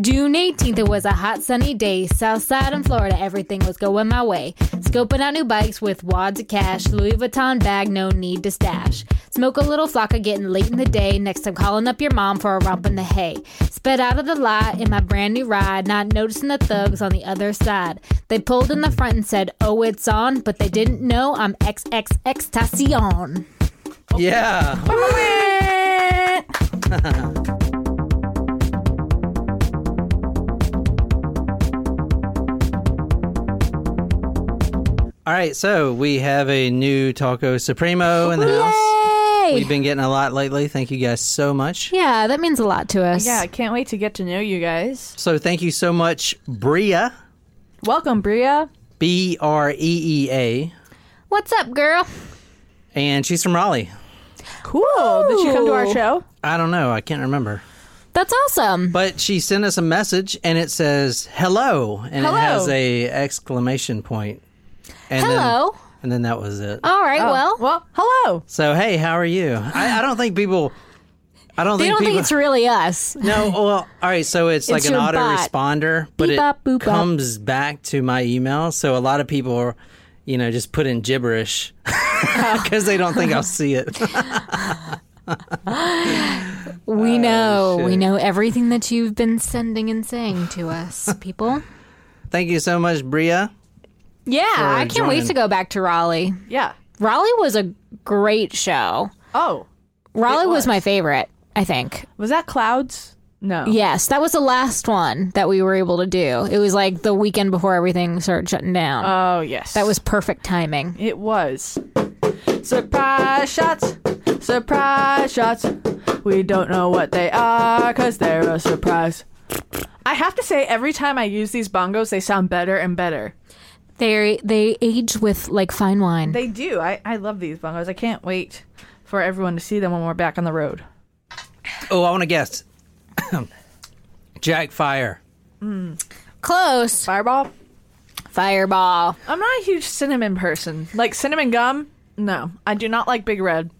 June 18th, it was a hot sunny day. Southside in Florida, everything was going my way. Scoping out new bikes with wads of cash. Louis Vuitton bag, no need to stash. Smoke a little flakka, getting late in the day. Next, I'm calling up your mom for a romp in the hay. Sped out of the lot in my brand new ride, not noticing the thugs on the other side. They pulled in the front and said, Oh, it's on, but they didn't know I'm XXXTacion. Yeah. All right, so we have a new Taco Supremo in the house. We've been getting a lot lately. Thank you guys so much. yeah, that means a lot to us. Yeah, I can't wait to get to know you guys. So thank you so much, Breea, Welcome, Breea. B R E E A, What's up, girl? and she's from Raleigh. Cool. Did she come to our show? I don't know, I can't remember. That's awesome. But she sent us a message and it says hello and Hello. it has a exclamation point. And then- Hello. and then that was it. All right, Oh, well, well, hello. So hey, how are you? I, I don't think people. I don't they think don't people. think it's really us. no, well, all right. So it's, like an your bot. autoresponder, but Beep it bop, boop bop. comes back to my email. So a lot of people, are, you know, just put in gibberish oh. because they don't think I'll see it. We oh, know. shit. We know everything that you've been sending and saying to us, people. Thank you so much, Breea. Yeah, I can't wait to go back to Raleigh. Yeah. Raleigh was a great show. Oh, Raleigh was. was. my favorite, I think. was that clouds? No. Yes, that was the last one that we were able to do. It was like the weekend before everything started shutting down. Oh, yes. that was perfect timing. It was. Surprise shots. Surprise shots. We don't know what they are because they're a surprise. I have to say, every time I use these bongos, they sound better and better. They they age with like fine wine. They do. I, I love these bongos. I can't wait for everyone to see them when we're back on the road. Oh, I want to guess. Jack Fire. Hmm. Close. Fireball? Fireball. I'm not a huge cinnamon person. Like cinnamon gum? No. I do not like Big Red.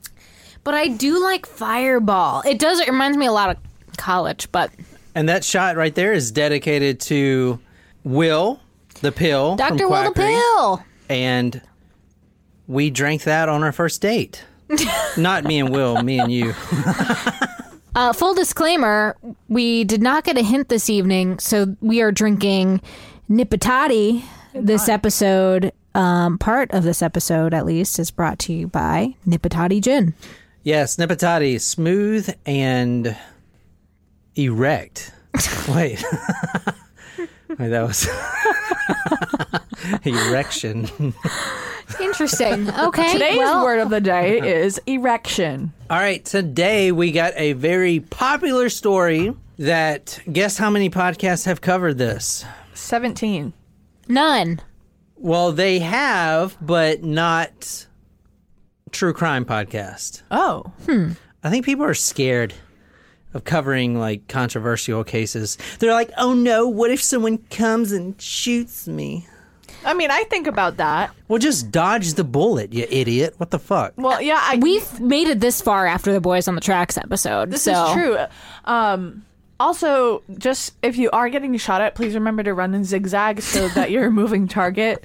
But I do like Fireball. It does. It reminds me a lot of college, but And that shot right there is dedicated to Will, the pill. Dr. Will the Pill. and we drank that on our first date. Not me and Will, me and you. Uh, full disclaimer: We did not get a hint this evening, so we are drinking Nipatati. This episode, um, part of this episode at least, is brought to you by Nipatati Gin. Yes, Nipatati, smooth and erect. Wait. Wait, that was erection. Interesting. Okay. Today's well, word of the day is erection. All right, today we got a very popular story that guess how many podcasts have covered this? 17. none. Well, they have, but not true crime podcast. Oh. Hmm. I think people are scared of covering like controversial cases. They're like, "Oh no, what if someone comes and shoots me?" I mean, I think about that. Well, just dodge the bullet, you idiot. What the fuck? Well, yeah, I, We've made it this far after the Boys on the Tracks episode. this so. is true. Um, also, just if you are getting shot at, please remember to run in zigzag so that you're a moving target.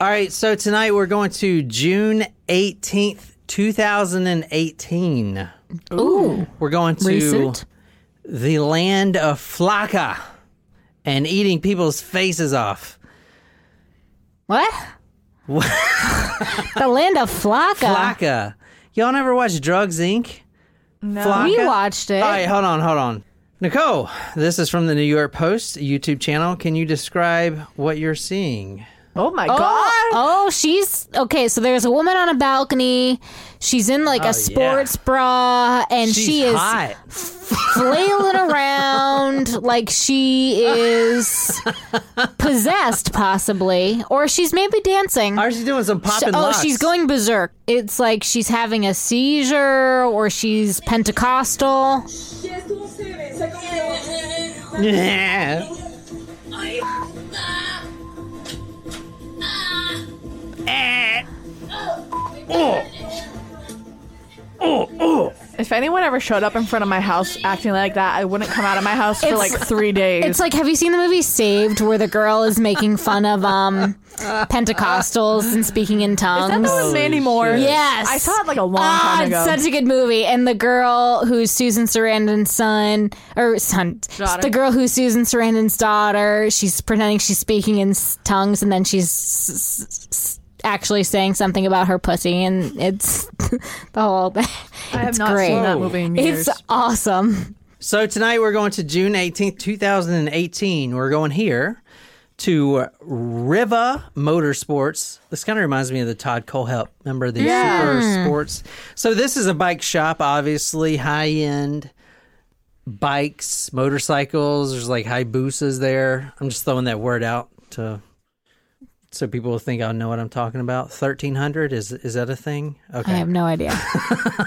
All right, so tonight we're going to June 18th, 2018. Ooh. We're going to Recent. the land of Flakka and eating people's faces off. What? the land of Flakka. Flakka. Y'all never watched Drugs Inc? No. Flakka? We watched it. All right, hold on, hold on. Nicole, this is from the New York Post YouTube channel. Can you describe what you're seeing? Oh my Oh, god. oh, she's okay. So there's a woman on a balcony. She's in like Oh, a sports bra, and She's she is hot. flailing around like she is possessed, possibly, or she's maybe dancing. Are she doing some popping oh, locks? she's going berserk. It's like she's having a seizure, or she's Pentecostal. Yeah. If anyone ever showed up in front of my house acting like that, I wouldn't come out of my house for like three days. It's like, have you seen the movie Saved, where the girl is making fun of um Pentecostals and speaking in tongues? Is that the one with Mandy Moore? shit. Yes. I saw it like a long Ah, time ago. it's such a good movie. And the girl who's Susan Sarandon's son, or son, Daughter. the girl who's Susan Sarandon's daughter, she's pretending she's speaking in tongues, and then she's s- s- s- actually saying something about her pussy, and it's the whole thing. I have it's not great. seen that movie in years. It's awesome. So tonight we're going to June 18th, 2018. We're going here to Riva Motorsports. This kind of reminds me of the Todd Colehelp. Remember the Super Sports? So this is a bike shop, obviously high end bikes, motorcycles. There's like high Hayabusas there. I'm just throwing that word out to so people will think oh, I know what I'm talking about. 1300 is is that a thing? Okay. I have no idea.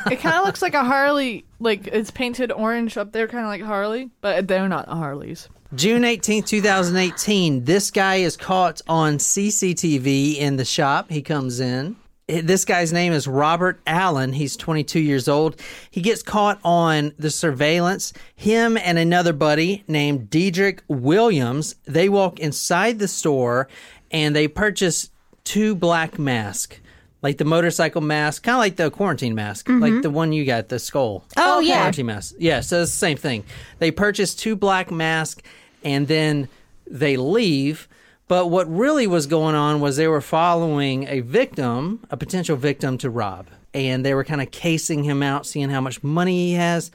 it kind of looks like a Harley. Like it's painted orange up there, kind of like Harley, but they're not Harleys. June 18th, 2018. This guy is caught on CCTV in the shop. He comes in. This guy's name is Robert Allen. He's 22 years old. He gets caught on the surveillance. Him and another buddy named Dedrick Williams, they walk inside the store and they purchase two black masks. Like the motorcycle mask, kind of like the quarantine mask, like mm-hmm. the one you got, the skull. Oh, yeah. Quarantine mask. Yeah, so it's the same thing. They purchase two black masks and then they leave. But what really was going on was they were following a victim, a potential victim to rob. And they were kind of casing him out, seeing how much money he has.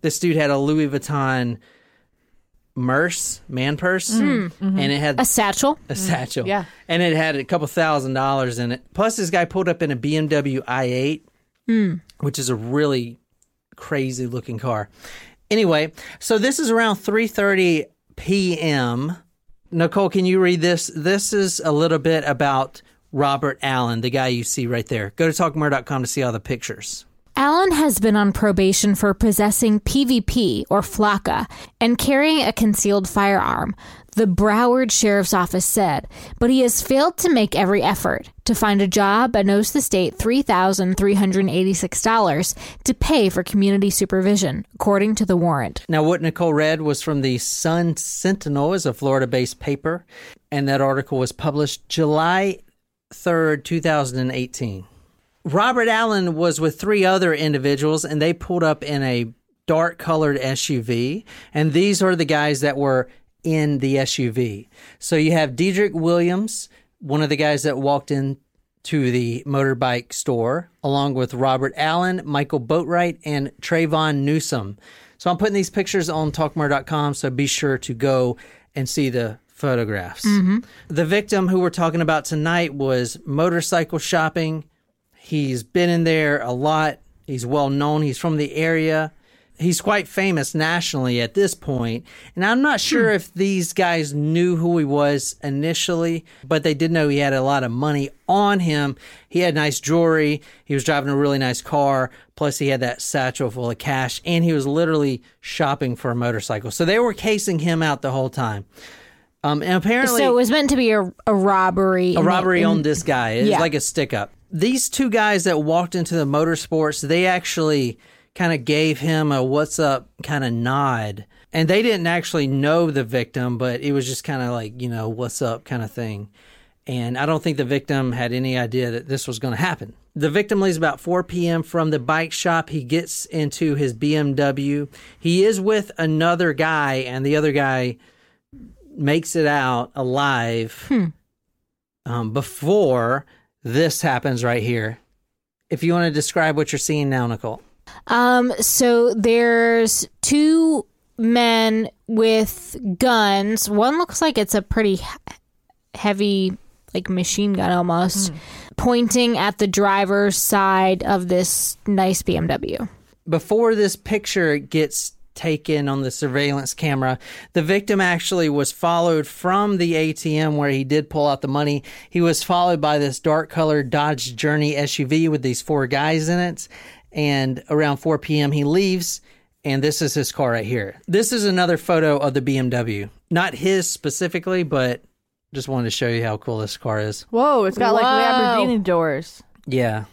This dude had a Louis Vuitton Merce, man purse, mm. mm-hmm. and it had A satchel. a satchel. Yeah. And it had a couple thousand dollars in it. Plus, this guy pulled up in a BMW i8, mm. which is a really crazy looking car. Anyway, so this is around 3:30 p.m. Nicole, can you read this? This is a little bit about Robert Allen, the guy you see right there. Go to talkmurder.com to see all the pictures. Allen has been on probation for possessing PvP or flakka and carrying a concealed firearm, the Broward Sheriff's Office said, but he has failed to make every effort to find a job and owes the state $3,386 to pay for community supervision, according to the warrant. Now, what Nicole read was from the Sun Sentinel, is a Florida-based paper, and that article was published July 3rd, 2018. Robert Allen was with three other individuals, and they pulled up in a dark colored SUV. And these are the guys that were in the SUV. So you have Dedrick Williams, one of the guys that walked in to the motorbike store, along with Robert Allen, Michael Boatwright, and Trayvon Newsome. So I'm putting these pictures on talkmurder.com, so be sure to go and see the photographs. Mm-hmm. The victim who we're talking about tonight was motorcycle shopping. He's been in there a lot. He's well known. He's from the area. He's quite famous nationally at this point. And I'm not sure if these guys knew who he was initially, but they did know he had a lot of money on him. He had nice jewelry. He was driving a really nice car. Plus, he had that satchel full of cash. And he was literally shopping for a motorcycle. So they were casing him out the whole time. Um, and apparently, So it was meant to be a, a robbery. a robbery on this guy. It's Yeah. like a stick up. These two guys that walked into the motorsports, they actually kind of gave him a what's up kind of nod. And they didn't actually know the victim, but it was just kind of like, you know, what's up kind of thing. And I don't think the victim had any idea that this was going to happen. The victim leaves about 4 p.m. from the bike shop. He gets into his BMW. He is with another guy, and the other guy makes it out alive um, before this happens right here. If you want to describe what you're seeing now, Nicole. Um, so there's two men with guns. One looks like it's a pretty he- heavy, like machine gun almost, pointing at the driver's side of this nice BMW. Before this picture gets taken on the surveillance camera, the victim actually was followed from the ATM where he did pull out the money. He was followed by this dark colored Dodge Journey SUV with these four guys in it. And around 4 p.m., he leaves. And this is his car right here. This is another photo of the BMW. Not his specifically, but just wanted to show you how cool this car is. Whoa, it's got like Whoa. Lamborghini doors Yeah.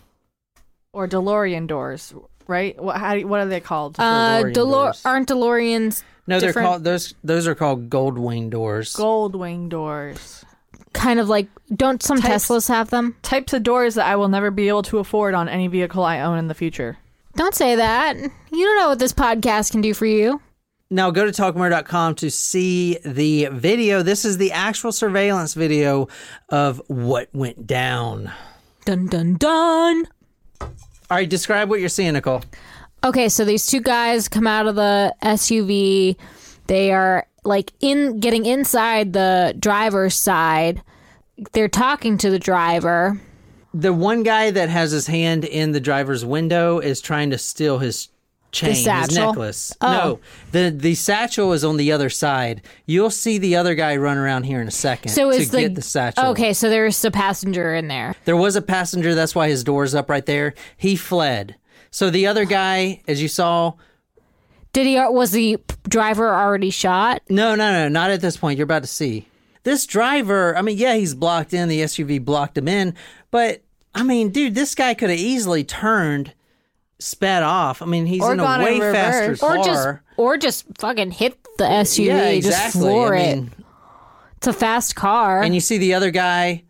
or DeLorean doors. Right? What how, do- what are they called? Uh, DeLorean Delor- doors. aren't DeLoreans No, they're different- called those. Those are called gull wing doors. Gull wing doors. kind of like don't some Types- Teslas have them? Types of doors that I will never be able to afford on any vehicle I own in the future. Don't say that. You don't know what this podcast can do for you. Now go to talkmurder.com to see the video. This is the actual surveillance video of what went down. Dun dun dun. All right, describe what you're seeing, Nicole. Okay, so these two guys come out of the SUV. They are like in getting inside the driver's side. They're talking to the driver. The one guy that has his hand in the driver's window is trying to steal his chain, his satchel? necklace. Oh. No, the the satchel is on the other side. You'll see the other guy run around here in a second So to is the, get the satchel. Okay, so there's a passenger in there. There was a passenger. That's why his door's up right there. He fled. So the other guy, as you saw, Did he? Uh, was the driver already shot? no, no, no, not at this point. You're about to see. This driver, I mean, yeah, he's blocked in. The SUV blocked him in. But, I mean, dude, this guy could have easily turned, sped off. I mean, he's Or in a gone in way faster car. Or just or just fucking hit the SUV, yeah, just exactly. floor I it. It's a fast car. and you see the other guy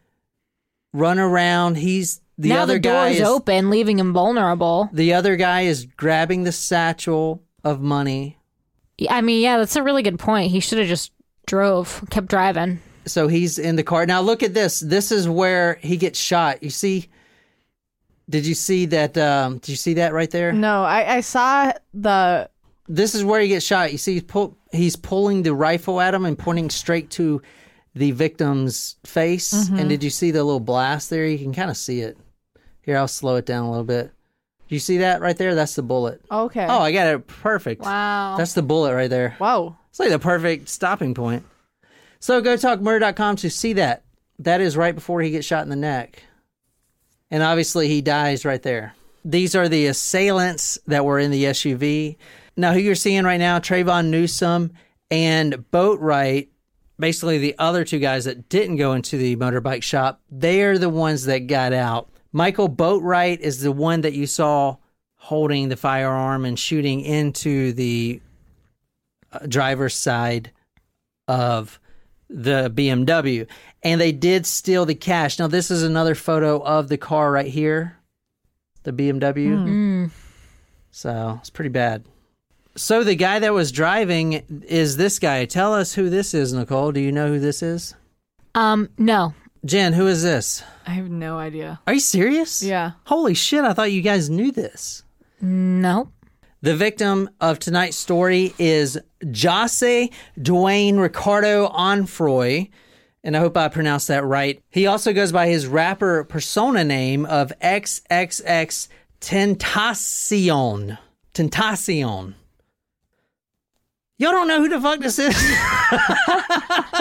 run around. He's the now other the guy is, open, leaving him vulnerable. The other guy is grabbing the satchel of money. I mean, yeah, that's a really good point. He should have just drove, kept driving. So he's in the car. Now look at this. This is where he gets shot. You see? Did you see that? Um, did you see that right there? No, I, I saw the This is where he gets shot. You see, he's, pull, he's pulling the rifle at him and pointing straight to the victim's face. And did you see the little blast there? You can kind of see it. Here, I'll slow it down a little bit. Do you see that right there? That's the bullet. okay. Oh, I got it perfect. Wow. That's the bullet right there. Whoa. It's like the perfect stopping point. So go talkmurder.com to see that. That is right before he gets shot in the neck. And obviously he dies right there. These are the assailants that were in the SUV. Now who you're seeing right now, Trayvon Newsome and Boatwright, basically the other two guys that didn't go into the motorbike shop, they are the ones that got out. Michael Boatwright is the one that you saw holding the firearm and shooting into the uh, driver's side of the BMW. And they did steal the cash. Now, this is another photo of the car right here, the BMW. Mm. So it's pretty bad. So the guy that was driving is this guy. Tell us who this is, Nicole. Do you know who this is? Um, no. Jen, who is this? I have no idea. Are you serious? Yeah. Holy shit, I thought you guys knew this. No. The victim of tonight's story is Jose Dwayne Ricardo Onfroy, and I hope I pronounced that right. He also goes by his rapper persona name of XXX Tentacion. Tentacion. Y'all don't know who the fuck this is?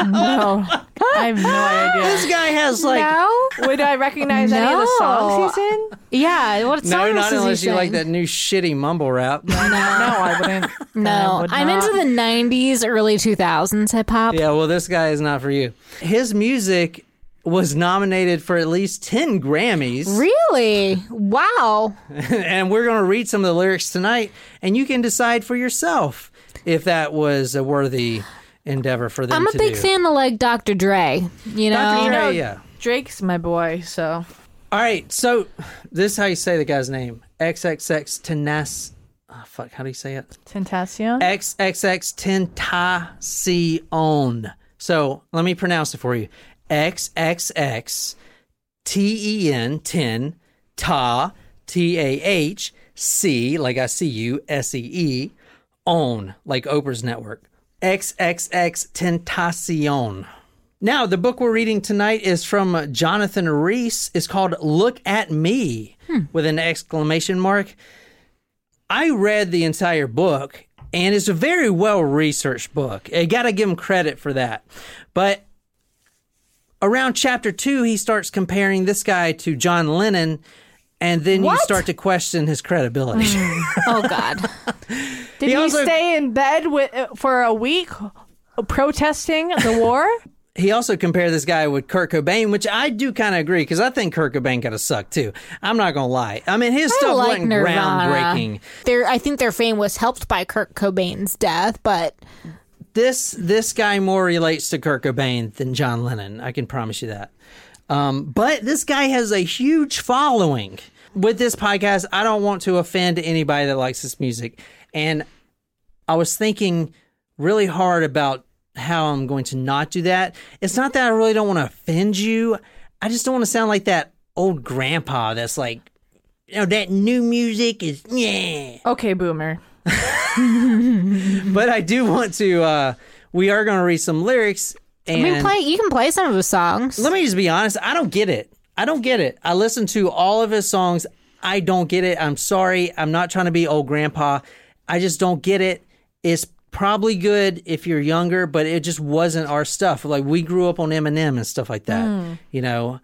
No. I have no idea. this guy has like no? Would I recognize any of the songs he's in? Yeah, what no, songs not is he unless you like that new shitty mumble rap. No, no I wouldn't. I No, would I'm into the 90s, early 2000s hip hop. Yeah, well, this guy is not for you. His music was nominated for at least 10 Grammys. Really? Wow. and we're going to read some of the lyrics tonight, and you can decide for yourself if that was a worthy endeavor for them I'm a to big do. fan of like Dr. Dre. You know? Dr. Dre, know- yeah. Drake's my boy, so All right, so this is how you say the guy's name. XXX Tenas. Oh, fuck, how do you say it? Tentacion. XXX Tentacion. So let me pronounce it for you. XXX T E N 10 Ta T A H C like I see you S E E on like Oprah's network. XXX Tentacion. Now, the book we're reading tonight is from Jonathan Reiss. It's called Look at Me hmm. with an exclamation mark. I read the entire book and it's a very well researched book. I got to give him credit for that. But around chapter two, he starts comparing this guy to John Lennon, and then you start to question his credibility. Hmm. Oh, God. Did He he, also- stay in bed with, uh, for a week protesting the war? he also compared this guy with Kurt Cobain, which I do kind of agree because I think Kurt Cobain kind of sucked too. I'm not gonna lie. I mean, his I stuff like wasn't Nirvana. groundbreaking. Their, I think their fame was helped by Kurt Cobain's death, but This this guy more relates to Kurt Cobain than John Lennon. I can promise you that. Um, but this guy has a huge following. With this podcast, I don't want to offend anybody that likes this music, and I was thinking really hard about how I'm going to not do that. It's not that I really don't want to offend you. I just don't want to sound like that old grandpa that's like, you know, that new music is yeah. Okay, boomer. But I do want to. uh We are going to read some lyrics. And I mean, play. You can play some of his songs. let me just be honest. I don't get it. I don't get it. I listened to all of his songs. I don't get it. I'm sorry. I'm not trying to be old grandpa. I just don't get it. It's probably good if you're younger, but it just wasn't our stuff. Like we grew up on Eminem and stuff like that, Hmm. you know,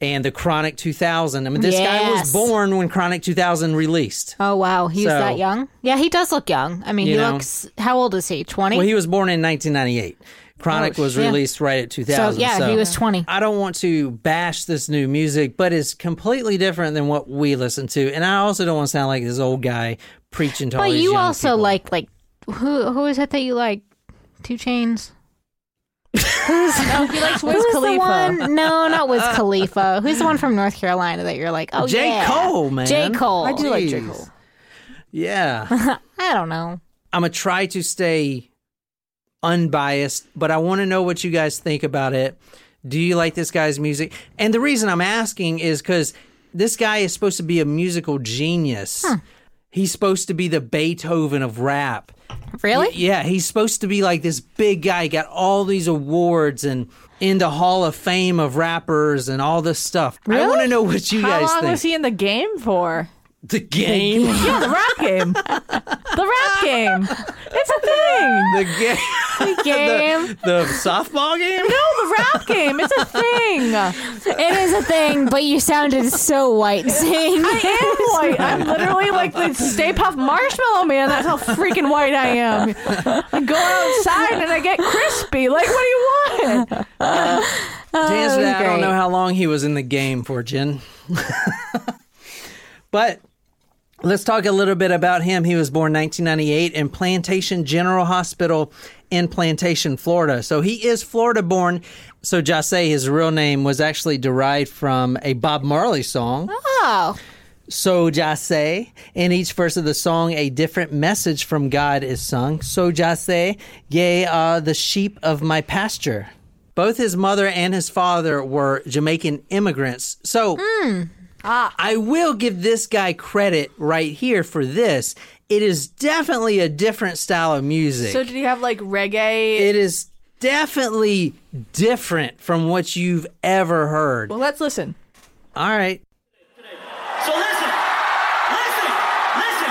and the Chronic 2000. I mean, this guy was born when Chronic 2000 released. Oh wow, he's So- that young. Yeah, he does look young. I mean, You he know. looks. How old is he? Twenty. Well, he was born in 1998. Chronic Oh, was released right at 2000. so yeah, he was twenty. I don't want to bash this new music, but it's completely different than what we listen to. And I also don't want to sound like this old guy preaching to all But these you also people. like like who who is it that you like? 2 Chainz. Oh, he likes Wiz Who's the one? No, not Wiz Khalifa. Who's the one from North Carolina that you're like? Oh, J. yeah. Cole, man. J. Cole. I do like J. Cole. Yeah. I don't know. I'm going to try to stay unbiased, but I want to know what you guys think about it. Do you like this guy's music? And the reason I'm asking is because this guy is supposed to be a musical genius. He's supposed to be the Beethoven of rap. Really? Yeah, he's supposed to be like this big guy, got all these awards and in the Hall of Fame of rappers and all this stuff. I want to know what you How guys long think. was he in the game for? The game, Yeah, the rap game. the rap game. It's a thing. the game, The Game. the softball game. No, the rap game. It's a thing. it is a thing, but you sounded so white saying I am white. I'm literally like the Stay Puft Marshmallow Man. That's how freaking white I am. I go outside and I get crispy. Like, what do you want? To answer that, I don't know how long he was in the game for, Jen. but let's talk a little bit about him. He was born 1998 in Plantation General Hospital in Plantation, Florida. So he is Florida born. So Jase, his real name was actually derived from a Bob Marley song. Oh. So Jase, in each verse of the song, a different message from God is sung. So Jase, ye are the sheep of my pasture. Both his mother and his father were Jamaican immigrants. So hmm. Ah. I will give this guy credit right here for this. It is definitely a different style of music. So, did he have like reggae? it is definitely different from what you've ever heard. well, let's listen. All right. So listen, listen, listen.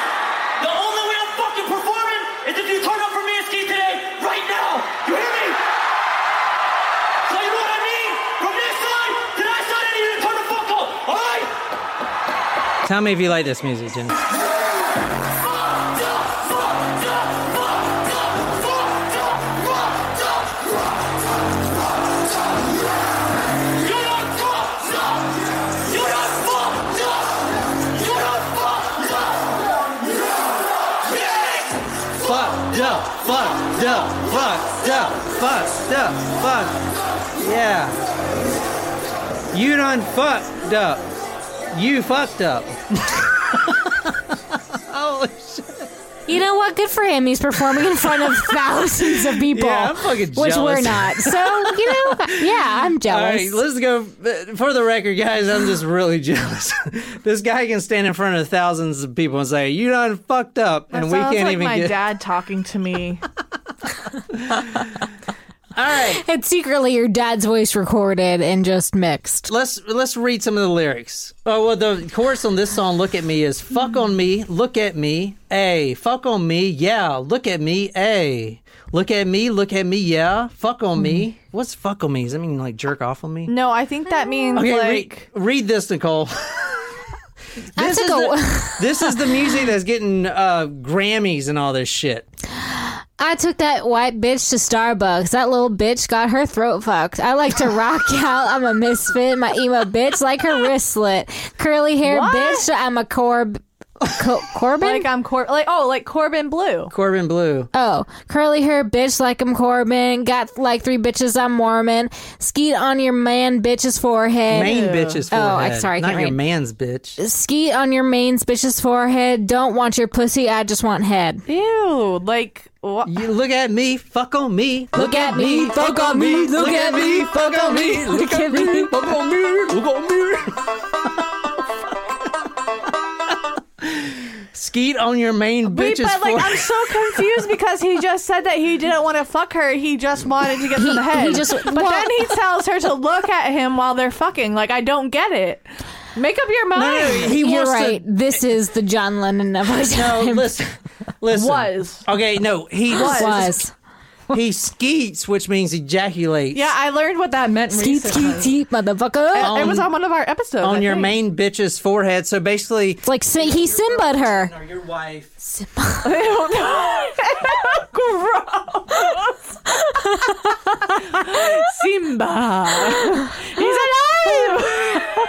The only way I'm fucking performing is if you turn up for me and ski today, right now. You hear me? So you know what I mean? From this side to that side, I need you to turn the fuck up. All right? Tell me if you like this music, Jimmy. Fucked up, fucked up, fucked up, fucked. Yeah. You done fucked up. You fucked up. Holy shit. You know what? Good for him. He's performing in front of thousands of people. Yeah, I'm fucking jealous. Which we're not. So, you know, yeah, I'm jealous. right, let's go. Uh, for the record, guys, I'm just really jealous. this guy can stand in front of thousands of people and say, "You done fucked up," That and we can't like even my get. dad talking to me. All right, it's secretly your dad's voice recorded and just mixed. let's let's read some of the lyrics. Oh well, the chorus on this song, "Look at Me," is "Fuck on me, look at me, a fuck on me, yeah, look at me, a look at me, look at me, yeah, fuck on me." What's fuck on me? Does that mean like jerk off on me? No, I think that means Okay, like. read, read this, Nicole. this, took is a- the, this is the music that's getting uh, Grammys and all this shit. I took that white bitch to Starbucks. That little bitch got her throat fucked. I like to rock out. I'm a misfit. My emo bitch like her wrist slit. Curly hair What? bitch. I'm a corb. Co- Corbin? Like I'm Cor like oh like Corbin Bleu. Corbin Bleu. Oh, curly hair bitch like I'm Corbin. Got like three bitches I'm Mormon. Skeet on your man bitch's forehead. Main bitch's Oh. I- sorry, I Not can't your read. man's bitch. Skeet on your main bitch's forehead. Don't want your pussy. I just want head. Ew, like what? You look at me, fuck on me. Look at me, fuck on me. Look at me, fuck on me. Look at me. fuck on me, look on me. Skeet on your main Wait, bitch's but like forehead. I'm so confused because he just said that he didn't want to fuck her. He just wanted to get He- some head. he just- but well- then he tells her to look at him while they're fucking. Like I don't get it. Make up your mind. No, no, he You're wants right. to. This is the John Lennon of our No, time. listen, listen. Was. okay? No, he was. He skeets, which means ejaculates. Yeah, I learned what that meant Skeet, recently. skeet, skeet, motherfucker. It was on one of our episodes. on I your think. main bitch's forehead. So basically, It's like si- he Simba'd her. or your wife. Simba. Gross. Simba. He's alive.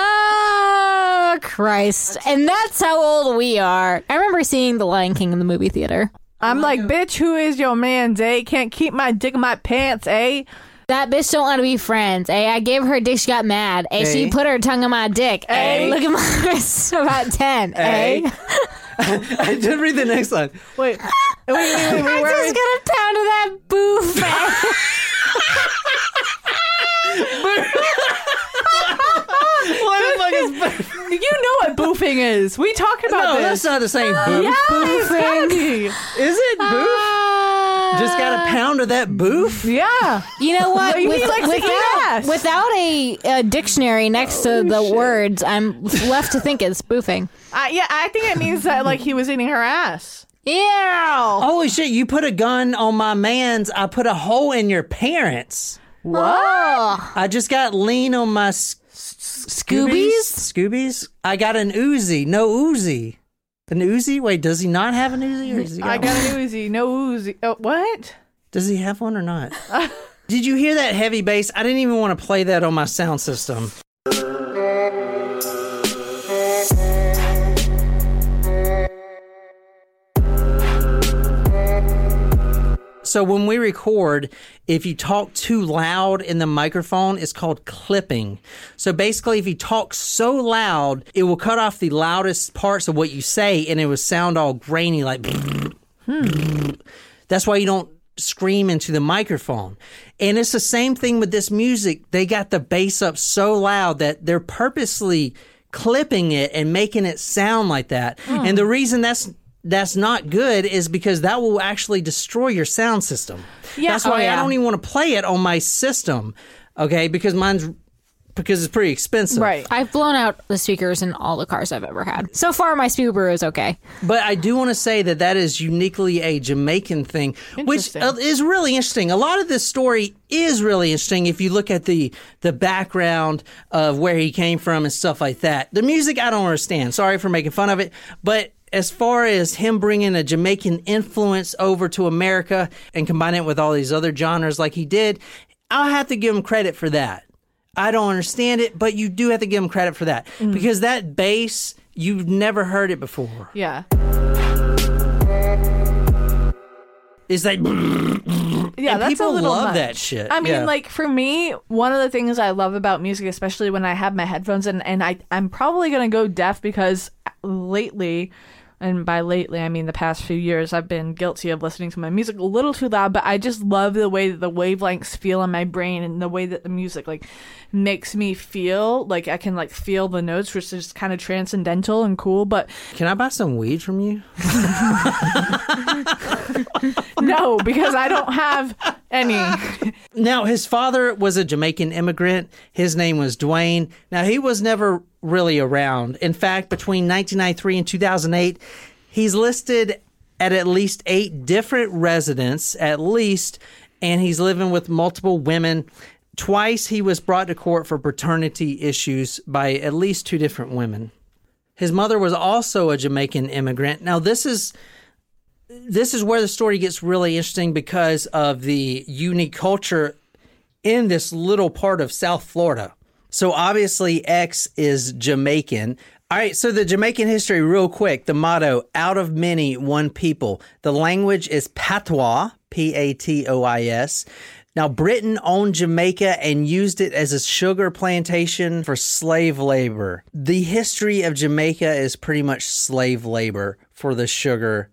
Oh, Christ. And that's how old we are. I remember seeing The Lion King in the movie theater. I'm like, bitch, who is your man's, eh? Can't keep my dick in my pants, eh? That bitch don't want to be friends. Eh? I gave her a dick, she got mad. Eh? Eh? She put her tongue in my dick. Eh? Eh? Look at my wrist. About 10. Eh? Eh? I did read the next line. Wait, wait, wait, wait, wait, I'm where just is- gonna pound to that boof. What the fuck is You know what boofing is. We talked about No, that's not the same boof. yeah, it's gotta be. Is it boof? Uh, Just got a pound of that boof? Yeah. You know what? He likes to eat without, ass. without a, a dictionary next to the words, I'm left to think it's spoofing. I, yeah, I think it means that like he was eating her ass. Ew. Holy shit, you put a gun on my man's. I put a hole in your parents. What? Oh. I just got lean on my s- Scoobies? Scoobies? I got an Uzi. No Uzi. An Uzi? Wait, does he not have an Uzi? Or does he got I one? got an Uzi, no Uzi. Oh, what? Does he have one or not? Did you hear that heavy bass? I didn't even want to play that on my sound system. So when we record, if you talk too loud in the microphone, it's called clipping. So basically, if you talk so loud, it will cut off the loudest parts of what you say, and it will sound all grainy, like. That's why you don't scream into the microphone. And it's the same thing with this music. They got the bass up so loud that they're purposely clipping it and making it sound like that. And the reason that's that's not good is because that will actually destroy your sound system. Yeah. That's why Oh, yeah. I don't even want to play it on my system. Okay, because mine's because it's pretty expensive. Right. I've blown out the speakers in all the cars I've ever had. So far, my Subaru is okay. But I do want to say that that is uniquely a Jamaican thing, which uh, is really interesting. A lot of this story is really interesting if you look at the the background of where he came from and stuff like that. The music I don't understand. Sorry for making fun of it, but as far as him bringing a Jamaican influence over to America and combining it with all these other genres like he did, I'll have to give him credit for that. I don't understand it, but you do have to give him credit for that mm. because that bass, you've never heard it before. Yeah. It's like, Yeah, and that's people a little love much. that shit. I mean, Yeah. like for me, one of the things I love about music, especially when I have my headphones in, and I I'm probably gonna go deaf because lately, and by lately I mean the past few years, I've been guilty of listening to my music a little too loud. But I just love the way that the wavelengths feel in my brain and the way that the music like makes me feel like I can like feel the notes, which is kind of transcendental and cool. But can I buy some weed from you? no, because I don't have any. Now, his father was a Jamaican immigrant. His name was Dwayne. Now, he was never really around. In fact, between 1993 and 2008, he's listed at at least eight different residents, at least, and he's living with multiple women. Twice he was brought to court for paternity issues by at least two different women. His mother was also a Jamaican immigrant. Now, this is this is where the story gets really interesting because of the unique culture in this little part of South Florida. So obviously, X is Jamaican. All right, so the Jamaican history, real quick. The motto, out of many, one people. The language is patois, P A T O I S. Now, Britain owned Jamaica and used it as a sugar plantation for slave labor. The history of Jamaica is pretty much slave labor for the sugar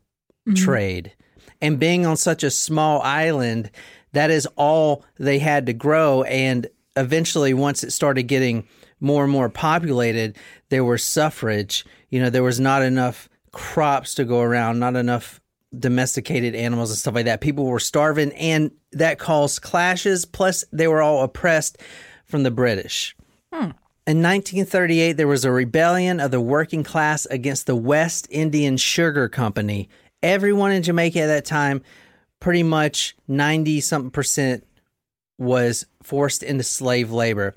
mm-hmm. trade. And being on such a small island, that is all they had to grow. And eventually, once it started getting more and more populated, there was suffrage. You know, there was not enough crops to go around, not enough domesticated animals and stuff like that. People were starving, and that caused clashes. Plus, they were all oppressed from the British. Hmm. In 1938, there was a rebellion of the working class against the West Indian Sugar Company. Everyone in Jamaica at that time, pretty much 90 something percent, was forced into slave labor.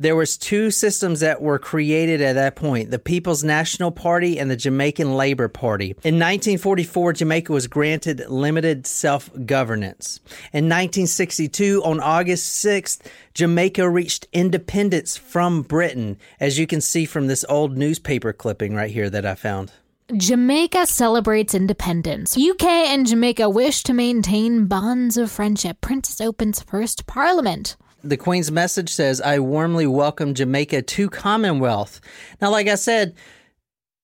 There was two systems that were created at that point, the People's National Party and the Jamaican Labor Party. In 1944, Jamaica was granted limited self-governance. In 1962, on August 6th, Jamaica reached independence from Britain, as you can see from this old newspaper clipping right here that I found. Jamaica celebrates independence. UK and Jamaica wish to maintain bonds of friendship. Princess opens first parliament. The Queen's message says, I warmly welcome Jamaica to Commonwealth. Now, like I said,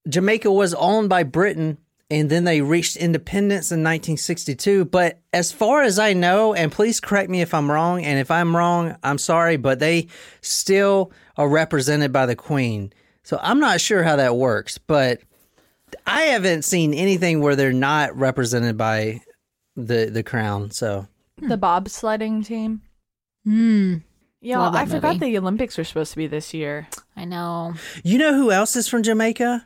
Jamaica was owned by Britain and then they reached independence in 1962. But as far as I know, and please correct me if I'm wrong, and if I'm wrong, I'm sorry, but they still are represented by the Queen. So I'm not sure how that works, but I haven't seen anything where they're not represented by the the crown. So The bobsledding team. Hmm. Yeah, Love that I forgot movie. the Olympics were supposed to be this year. I know. you know who else is from Jamaica?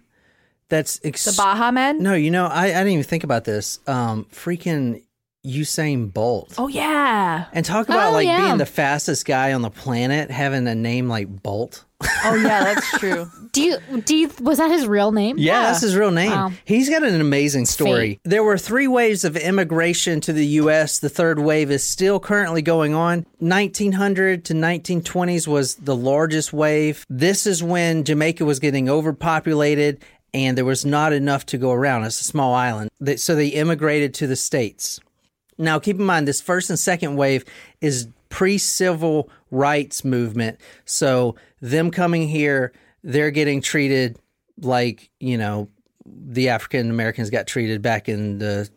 That's ex- The Baha Men. No, you know, I, I didn't even think about this. Um, freaking Usain Bolt. Oh yeah. And talk about Oh, like yeah. being the fastest guy on the planet, having a name like Bolt. Oh yeah, that's true. Do you do you was that his real name? Yeah, that's his real name. Wow. He's got an amazing story. fate. There were three waves of immigration to the U.S. The third wave is still currently going on. 1900 to 1920s was the largest wave. This is when Jamaica was getting overpopulated and there was not enough to go around. It's a small island. So they immigrated to the States. Now, keep in mind, this first and second wave is pre civil rights movement. So, them coming here, they're getting treated like, you know, the African Americans got treated back in the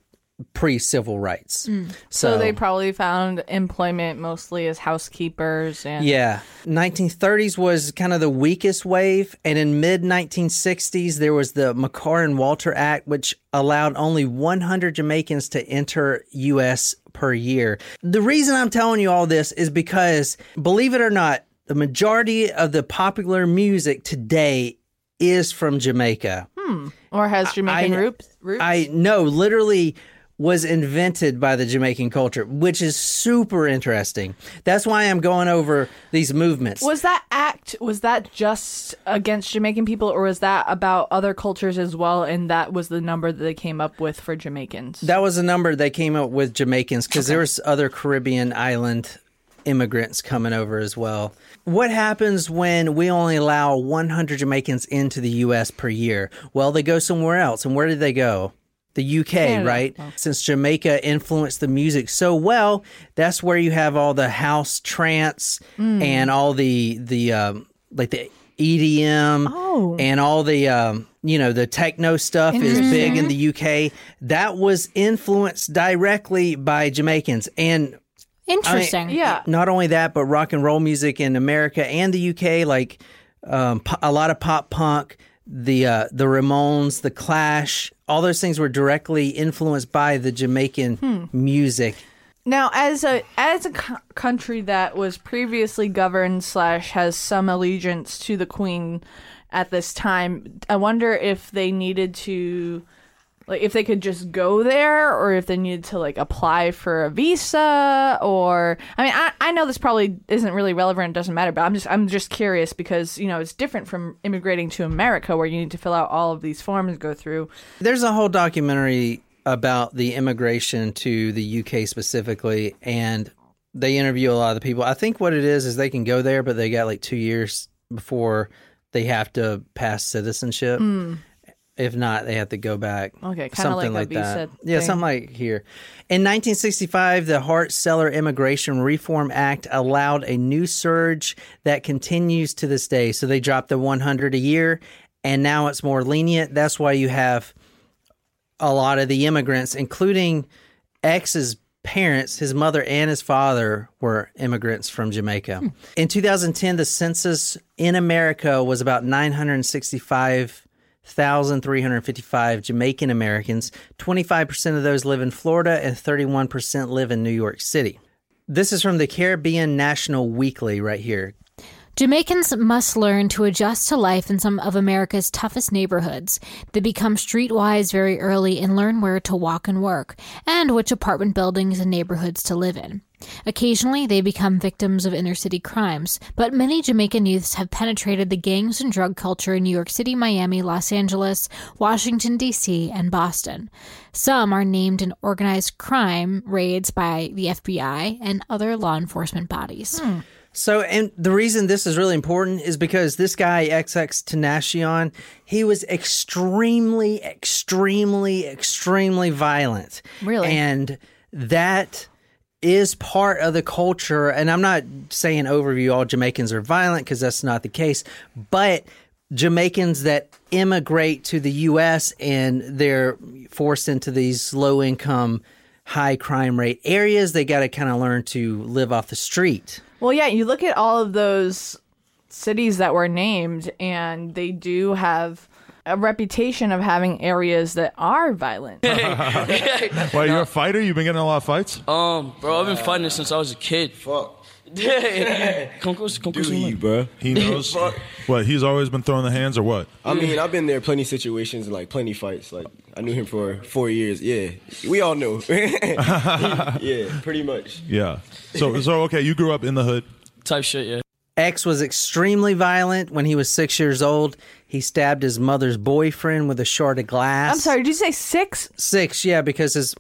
pre civil rights. So they probably found employment mostly as housekeepers and Yeah. 1930s was kind of the weakest wave. And in mid 1960s, there was the McCarran Walter Act, which allowed only 100 Jamaicans to enter U.S. per year. The reason I'm telling you all this is because, believe it or not, the majority of the popular music today is from Jamaica. Hmm. or has Jamaican I- roots? I know, literally was invented by the Jamaican culture, which is super interesting. That's why I'm going over these movements. was that act was that just against Jamaican people or was that about other cultures as well and that was the number that they came up with for Jamaicans? That was a number they came up with Jamaicans because there was other Caribbean island immigrants coming over as well. What happens when we only allow 100 Jamaicans into the U.S. per year? Well, they go somewhere else. And where did they go? The UK, Canada. right? Since Jamaica influenced the music so well, that's where you have all the house trance and all the the um, like the EDM Oh. and all the um, you know the techno stuff is big in the UK. That was influenced directly by Jamaicans and Interesting. yeah. not only that, but rock and roll music in America and the UK, like um, po- a lot of pop punk, the uh, the Ramones, the Clash, all those things were directly influenced by the Jamaican music. Now, as a as a co- country that was previously governed slash has some allegiance to the Queen at this time, I wonder if they needed to, like, if they could just go there, or if they needed to like apply for a visa, or I mean, I, I know this probably isn't really relevant, it doesn't matter, but I'm just I'm just curious because you know it's different from immigrating to America where you need to fill out all of these forms and go through. There's a whole documentary about the immigration to the UK specifically, and they interview a lot of the people. I think what it is is they can go there, but they got like two years before they have to pass citizenship. Hmm. If not, they have to go back. Hmm. Okay, kinda something like like, that. visa Yeah, thing. something like here. In 1965, the Hart-Celler Immigration Reform Act allowed a new surge that continues to this day. So they dropped the 100 a year, and now it's more lenient. That's why you have a lot of the immigrants, including X's parents, his mother and his father were immigrants from Jamaica. In 2010, the census in America was about 965,355 Jamaican Americans. 25% of those live in Florida and 31% live in New York City. This is from the Caribbean National Weekly right here. Jamaicans must learn to adjust to life in some of America's toughest neighborhoods. They become streetwise very early and learn where to walk and work, and which apartment buildings and neighborhoods to live in. Occasionally, they become victims of inner city crimes, but many Jamaican youths have penetrated the gangs and drug culture in New York City, Miami, Los Angeles, Washington, D.C., and Boston. Some are named in organized crime raids by the FBI and other law enforcement bodies. Hmm. So, and the reason this is really important is because this guy, XX Tentacion, he was extremely, extremely, extremely violent. Really? And that is part of the culture. And I'm not saying overview all Jamaicans are violent because that's not the case, but Jamaicans that immigrate to the U.S. and they're forced into these low income, high crime rate areas, they got to kind of learn to live off the street. Well, yeah, you look at all of those cities that were named, and they do have a reputation of having areas that are violent. Well, you're a fighter. You've been getting a lot of fights. Um, bro, I've been fighting since I was a kid. Fuck. come close, come close. Do to you, me. bro? He knows what he's always been throwing the hands or what. I mean, I've been there plenty situations and like plenty fights. Like I knew him for four years. Yeah, we all know. yeah, pretty much. Yeah. So so okay, you grew up in the hood. Type shit, yeah. X was extremely violent when he was six years old. He stabbed his mother's boyfriend with a shard of glass. I'm sorry, did you say six? Six, yeah, because his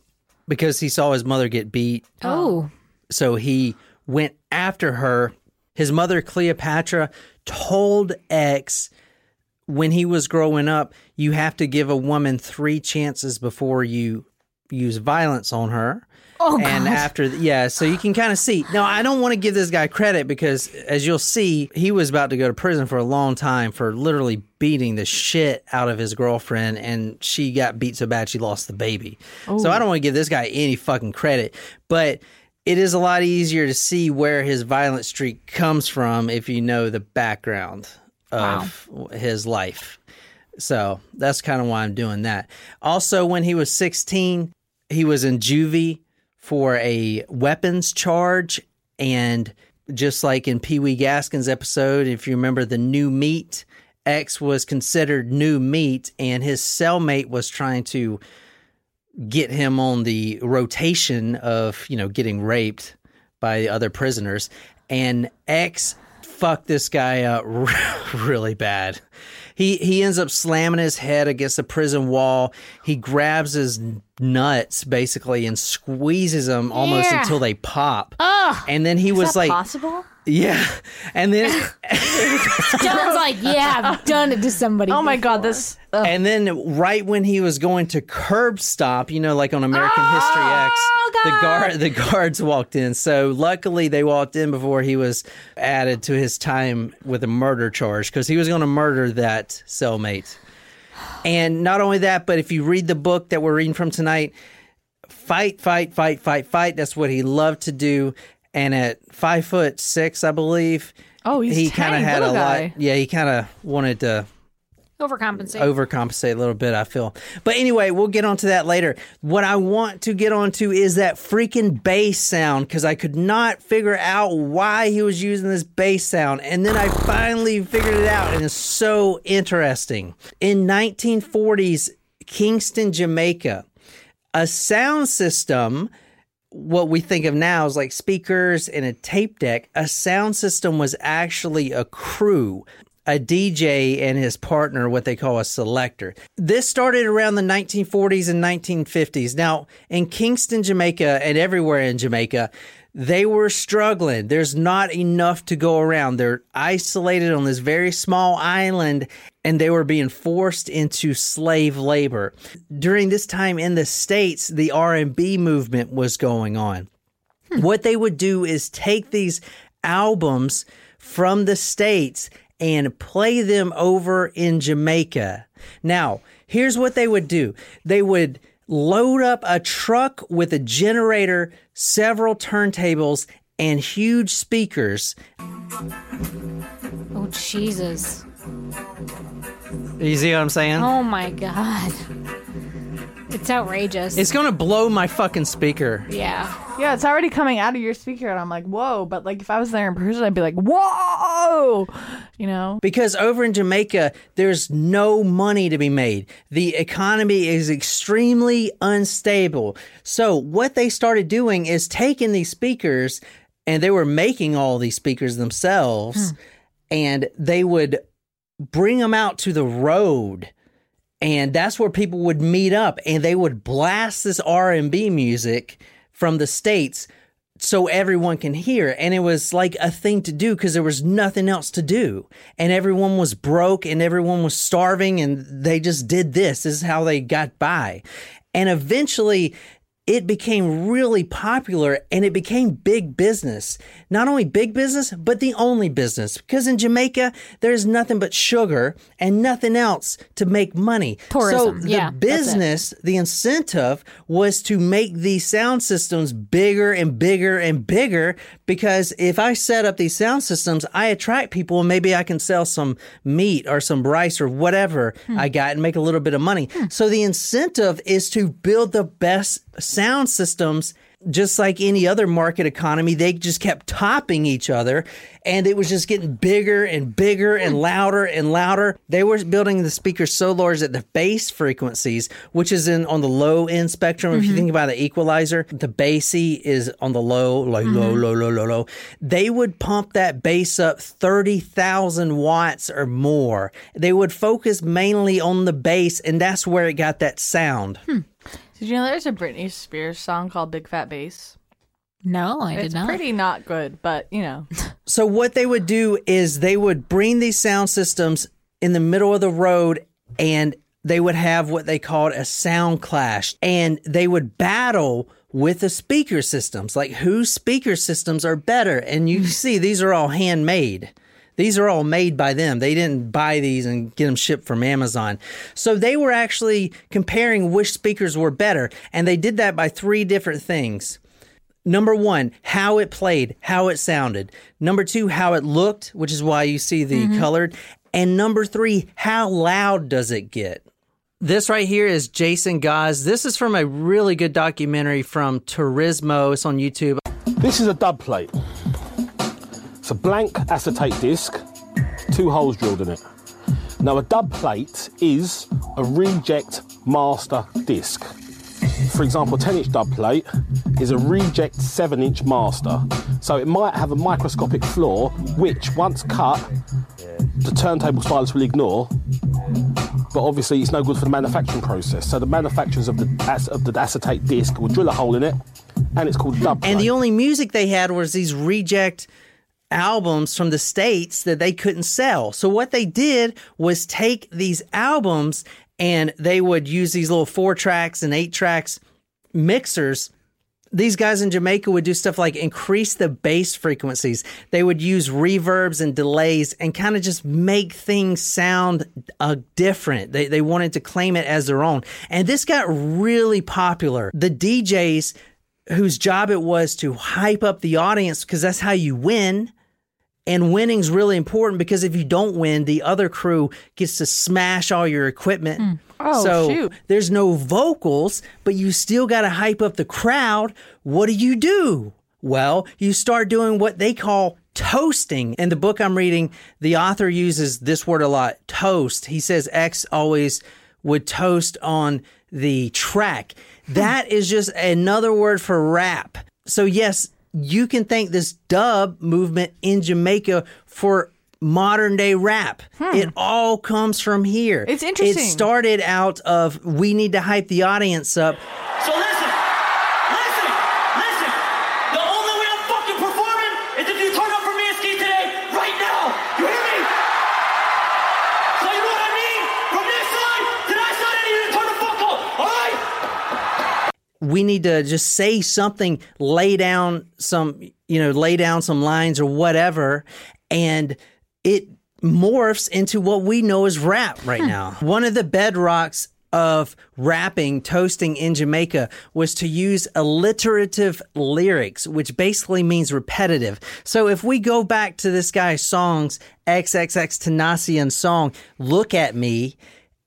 because he saw his mother get beat. Oh. So he went after her. His mother, Cleopatra, told X when he was growing up, you have to give a woman three chances before you use violence on her. Oh, and God. after, yeah, so you can kind of see. Now, I don't want to give this guy credit because, as you'll see, he was about to go to prison for a long time for literally beating the shit out of his girlfriend, and she got beat so bad she lost the baby. So I oh. don't want to give this guy any fucking credit, but it is a lot easier to see where his violent streak comes from if you know the background of his life. So that's kind of why I'm doing that. Also, when he was 16, he was in juvie for a weapons charge. And just like in Pee Wee Gaskin's episode, if you remember the new meat, X was considered new meat, and his cellmate was trying to get him on the rotation of, you know, getting raped by other prisoners. And X fucked this guy up really bad. He he ends up slamming his head against the prison wall. He grabs his nuts basically and squeezes them almost Yeah. until they pop. and then he was Is that like, possible? yeah. And then John's like, yeah, I've done it to somebody. Oh my god, this. ugh. And then right when he was going to curb stop, you know, like on American History oh, X, the guard the guards walked in. So luckily they walked in before he was added to his time with a murder charge because he was going to murder that cellmate. And not only that, but if you read the book that we're reading from tonight, fight, fight, fight, fight, fight. That's what he loved to do. And at five foot six, I believe, Oh, he's he kind of had a little lot. guy. Yeah, he kind of wanted to Overcompensate. overcompensate a little bit, I feel. But anyway, we'll get onto that later. What I want to get onto is that freaking bass sound because I could not figure out why he was using this bass sound. And then I finally figured it out, and it's so interesting. In 1940s Kingston, Jamaica, a sound system what we think of now is like speakers and a tape deck. A sound system was actually a crew a DJ and his partner, what they call a selector. This started around the 1940s and 1950s. Now, in Kingston, Jamaica, and everywhere in Jamaica, they were struggling. There's not enough to go around. They're isolated on this very small island and they were being forced into slave labor. During this time in the states, the R&B movement was going on. Hmm. What they would do is take these albums from the states and play them over in Jamaica. Now, here's what they would do. They would load up a truck with a generator, several turntables, and huge speakers. Oh, Jesus. You see what I'm saying? Oh, my God. It's outrageous. It's going to blow my fucking speaker. yeah. Yeah, it's already coming out of your speaker, and I'm like, whoa. But like, if I was there in person, I'd be like, whoa, you know. Because over in Jamaica, there's no money to be made. The economy is extremely unstable. So, what they started doing is taking these speakers, and they were making all these speakers themselves, hmm. and they would bring them out to the road. And that's where people would meet up and they would blast this R&B music from the states so everyone can hear. And it was like a thing to do because there was nothing else to do. And everyone was broke and everyone was starving and they just did this. This is how they got by. And eventually it became really popular and it became big business. Not only big business, but the only business. Because in Jamaica, there's nothing but sugar and nothing else to make money. Tourism, So the yeah, business, the incentive was to make these sound systems bigger and bigger and bigger. Because if I set up these sound systems, I attract people and maybe I can sell some meat or some rice or whatever Hmm. I got and make a little bit of money. So the incentive is to build the best sound systems. Just like any other market economy, they just kept topping each other and it was just getting bigger and bigger and hmm. louder and louder. They were building the speakers so large that the bass frequencies, which is in on the low end spectrum, if you mm-hmm. think about the equalizer, the bassy is on the low, like low, mm-hmm. low, low, low, low. They would pump that bass up 30,000 watts or more. They would focus mainly on the bass, and that's where it got that sound. Hmm. Did you know there's a Britney Spears song called Big Fat Bass? No, I did It's not. pretty not good, but you know. So what they would do is they would bring these sound systems in the middle of the road and they would have what they called a sound clash and they would battle with the speaker systems like whose speaker systems are better and you see these are all handmade these are all made by them they didn't buy these and get them shipped from amazon so they were actually comparing which speakers were better and they did that by three different things Number one, how it played, how it sounded. Number two, how it looked, which is why you see the mm-hmm. colored. And number three, how loud does it get? This right here is Jason Gaz. This is from a really good documentary from Turismo. It's on YouTube. This is a dub plate. It's a blank acetate disc, two holes drilled in it. Now, a dub plate is a reject master disc. For example, a 10 inch dub plate is a reject 7 inch master. So it might have a microscopic flaw, which once cut, the turntable stylus will ignore. But obviously, it's no good for the manufacturing process. So the manufacturers of the, of the acetate disc will drill a hole in it, and it's called dub plate. And the only music they had was these reject albums from the States that they couldn't sell. So what they did was take these albums and they would use these little four tracks and eight tracks mixers. These guys in Jamaica would do stuff like increase the bass frequencies. They would use reverbs and delays and kind of just make things sound uh, different. They, they wanted to claim it as their own. And this got really popular. The DJs whose job it was to hype up the audience because that's how you win. And winning's really important because if you don't win, the other crew gets to smash all your equipment. Hmm. Oh, so shoot. there's no vocals, but you still got to hype up the crowd. What do you do? Well, you start doing what they call toasting. In the book I'm reading, the author uses this word a lot toast. He says X always would toast on the track. Hmm. That is just another word for rap. So, yes, you can thank this dub movement in Jamaica for modern day rap. It all comes from here. Hmm. It's interesting. It started out of we need to hype the audience up. So listen, listen, listen. The only way I'm fucking performing is if you turn up for me and ski today, right now. You hear me? So you know what I mean? From this side to that side, I need you to turn the fuck up. All right? We need to just say something, lay down some, you know, lay down some lines or whatever, and it morphs into what we know as rap right hmm. now. One of the bedrocks of rapping, toasting in Jamaica was to use alliterative lyrics, which basically means repetitive. So if we go back to this guy's songs, XXX Tentacion song, Look at Me,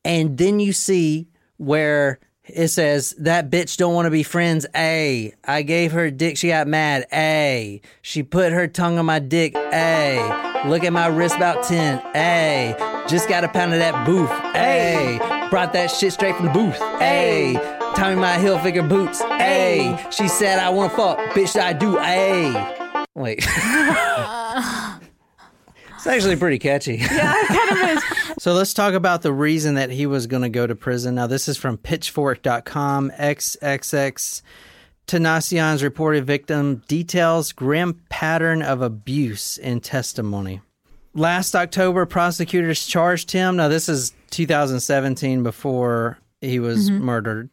and then you see where it says that bitch don't want to be friends. A. I gave her a dick. She got mad. A. She put her tongue on my dick. A. Look at my wrist about 10. A. Just got a pound of that booth. A. Brought that shit straight from the booth. A. Tommy my Hilfiger boots. A. She said I want to fuck. Bitch, I do. A. Wait. it's actually pretty catchy. Yeah, it kind of is. So let's talk about the reason that he was going to go to prison. Now, this is from pitchfork.com. XXX Tentacion's reported victim details grim pattern of abuse in testimony. Last October, prosecutors charged him. Now, this is 2017 before he was mm-hmm. murdered.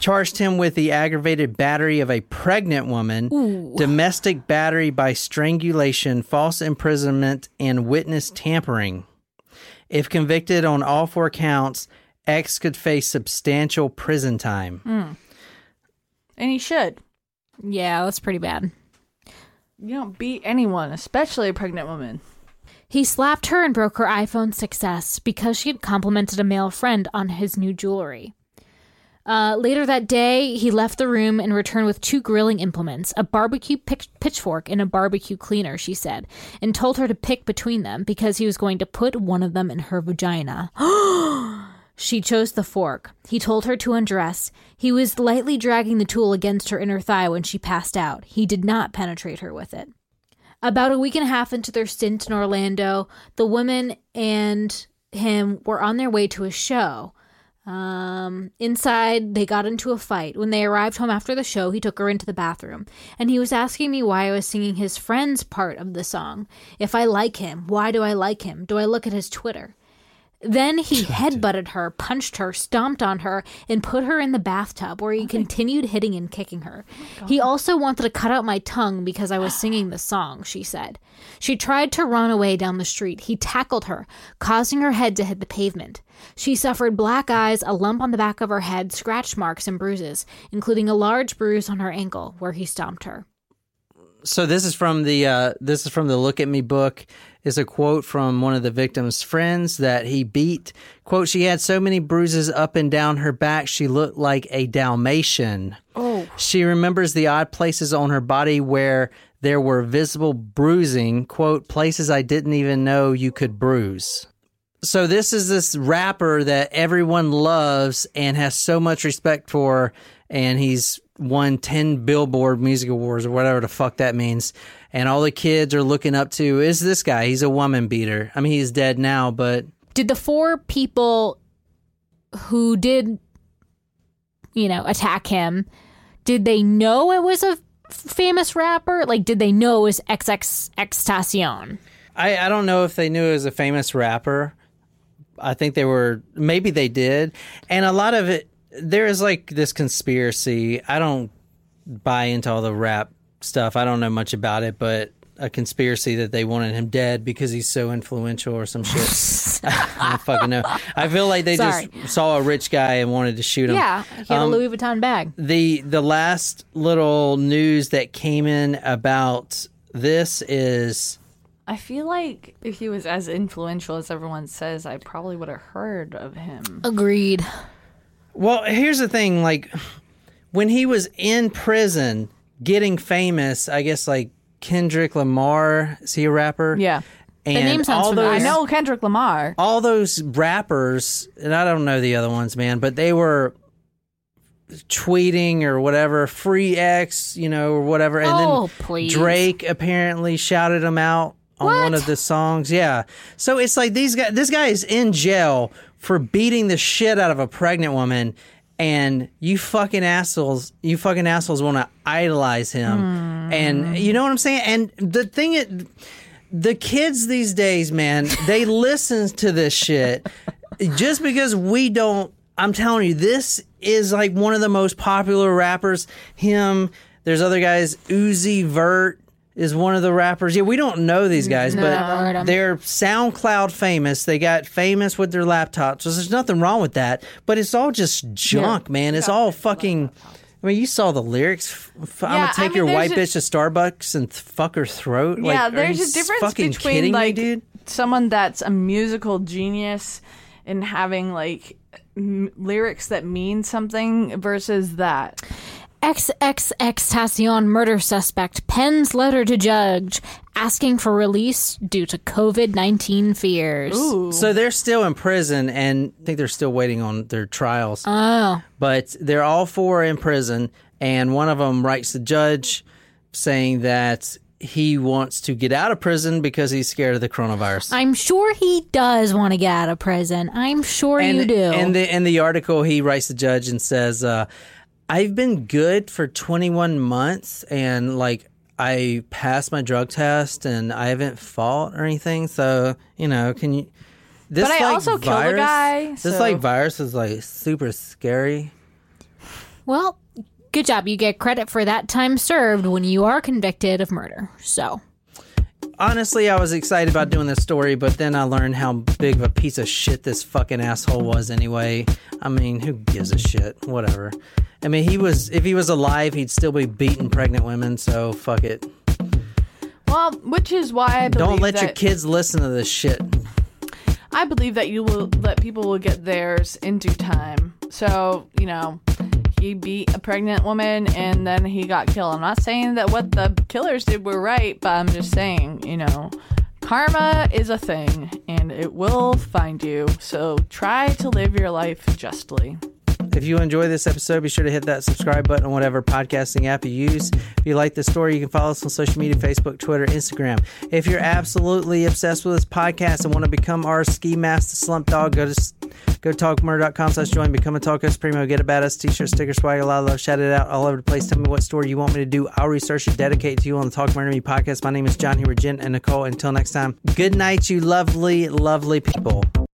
Charged him with the aggravated battery of a pregnant woman, domestic battery by strangulation, false imprisonment, and witness tampering. If convicted on all four counts, X could face substantial prison time. Hmm. And he should. Yeah, that's pretty bad. You don't beat anyone, especially a pregnant woman. He slapped her and broke her iPhone 6S because she had complimented a male friend on his new jewelry. Uh, later that day, he left the room and returned with two grilling implements a barbecue pitch- pitchfork and a barbecue cleaner, she said, and told her to pick between them because he was going to put one of them in her vagina. She chose the fork. He told her to undress. He was lightly dragging the tool against her inner thigh when she passed out. He did not penetrate her with it. About a week and a half into their stint in Orlando, the woman and him were on their way to a show. Um, inside, they got into a fight. When they arrived home after the show, he took her into the bathroom, and he was asking me why I was singing his friend's part of the song. If I like him, why do I like him? Do I look at his Twitter? Then he headbutted her, punched her, stomped on her, and put her in the bathtub where he continued hitting and kicking her. Oh he also wanted to cut out my tongue because I was singing the song, she said. She tried to run away down the street. He tackled her, causing her head to hit the pavement. She suffered black eyes, a lump on the back of her head, scratch marks, and bruises, including a large bruise on her ankle where he stomped her. So this is from the uh, this is from the Look at Me book. Is a quote from one of the victim's friends that he beat. Quote: She had so many bruises up and down her back, she looked like a Dalmatian. Oh. She remembers the odd places on her body where there were visible bruising. Quote: Places I didn't even know you could bruise. So this is this rapper that everyone loves and has so much respect for, and he's won ten Billboard Music Awards or whatever the fuck that means. And all the kids are looking up to is this guy. He's a woman beater. I mean, he's dead now, but Did the four people who did, you know, attack him, did they know it was a f- famous rapper? Like, did they know it was XX Extacion? I, I don't know if they knew it was a famous rapper. I think they were maybe they did, and a lot of it there is like this conspiracy. I don't buy into all the rap stuff. I don't know much about it, but a conspiracy that they wanted him dead because he's so influential or some shit. I don't fucking know. I feel like they Sorry. just saw a rich guy and wanted to shoot him. Yeah, he had Um, a Louis Vuitton bag. the the last little news that came in about this is I feel like if he was as influential as everyone says, I probably would have heard of him. Agreed. Well, here's the thing like when he was in prison getting famous, I guess like Kendrick Lamar, is he a rapper? Yeah. And name sounds all familiar. those I know Kendrick Lamar. all those rappers, and I don't know the other ones, man, but they were tweeting or whatever, free X, you know, or whatever. And Oh, then please. Drake apparently shouted him out on one of the songs. Yeah. So it's like these guys. This guy is in jail for beating the shit out of a pregnant woman, and you fucking assholes, you fucking assholes want to idolize him, and hmm. you know what I'm saying. And the thing it. The kids these days, man, they listen to this shit just because we don't. I'm telling you, this is like one of the most popular rappers. Him, there's other guys. Uzi Vert is one of the rappers. Yeah, we don't know these mm, guys, heard but 'em. they're SoundCloud famous. They got famous with their laptops. So there's nothing wrong with that. But it's all just junk, man. It's all fucking. I mean, you saw the lyrics. F- I'm Yeah, gonna I take mean, your white bitch to Starbucks and th- fuck her throat. Like, yeah, are there's you a difference fucking between kidding like me, dude. someone that's a musical genius and having like lyrics that mean something versus that. XXX Tentacion murder suspect pens letter to judge asking for release due to COVID 19 fears. So they're still in prison, and I think they're still waiting on their trials. Oh. But they're all four in prison, and one of them writes the judge saying that he wants to get out of prison because he's scared of the coronavirus. I'm sure he does want to get out of prison. I'm sure and you do. And the in the article, he writes the judge and says, uh, "I've been good for 21 months, and like." I passed my drug test and I haven't fought or anything, so you know, can you? This But I like, also killed a virus, guy, This so- like virus is like super scary. well, good job. You get credit for that time served when you are convicted of murder. So, Honestly, I was excited about doing this story, but then I learned how big of a piece of shit this fucking asshole was anyway. I mean, who gives a shit? Whatever. I mean, he was if he was alive, he'd still be beating pregnant women, so fuck it. Well, which is why I believe Don't let that, your kids listen to this shit. I believe that you will that people will get theirs in due time. So you know, he beat a pregnant woman and then he got killed. I'm not saying that what the killers did were right, but I'm just saying, you know, karma is a thing and it will find you. So try to live your life justly. If you enjoy this episode, be sure to hit that subscribe button on whatever podcasting app you use. If you like the story, you can follow us on social media Facebook, Twitter, Instagram. If you're absolutely obsessed with this podcast and want to become our ski master slump dog, go to go talkmurder.com slash join, become a Talk Us Primo, get a badass t-shirt, sticker, swag, a lot of love, shout it out all over the place. Tell me what story you want me to do. I'll research it, dedicate to you on the Talk Murder Me podcast. My name is John with Jen and Nicole. Until next time, good night, you lovely, lovely people.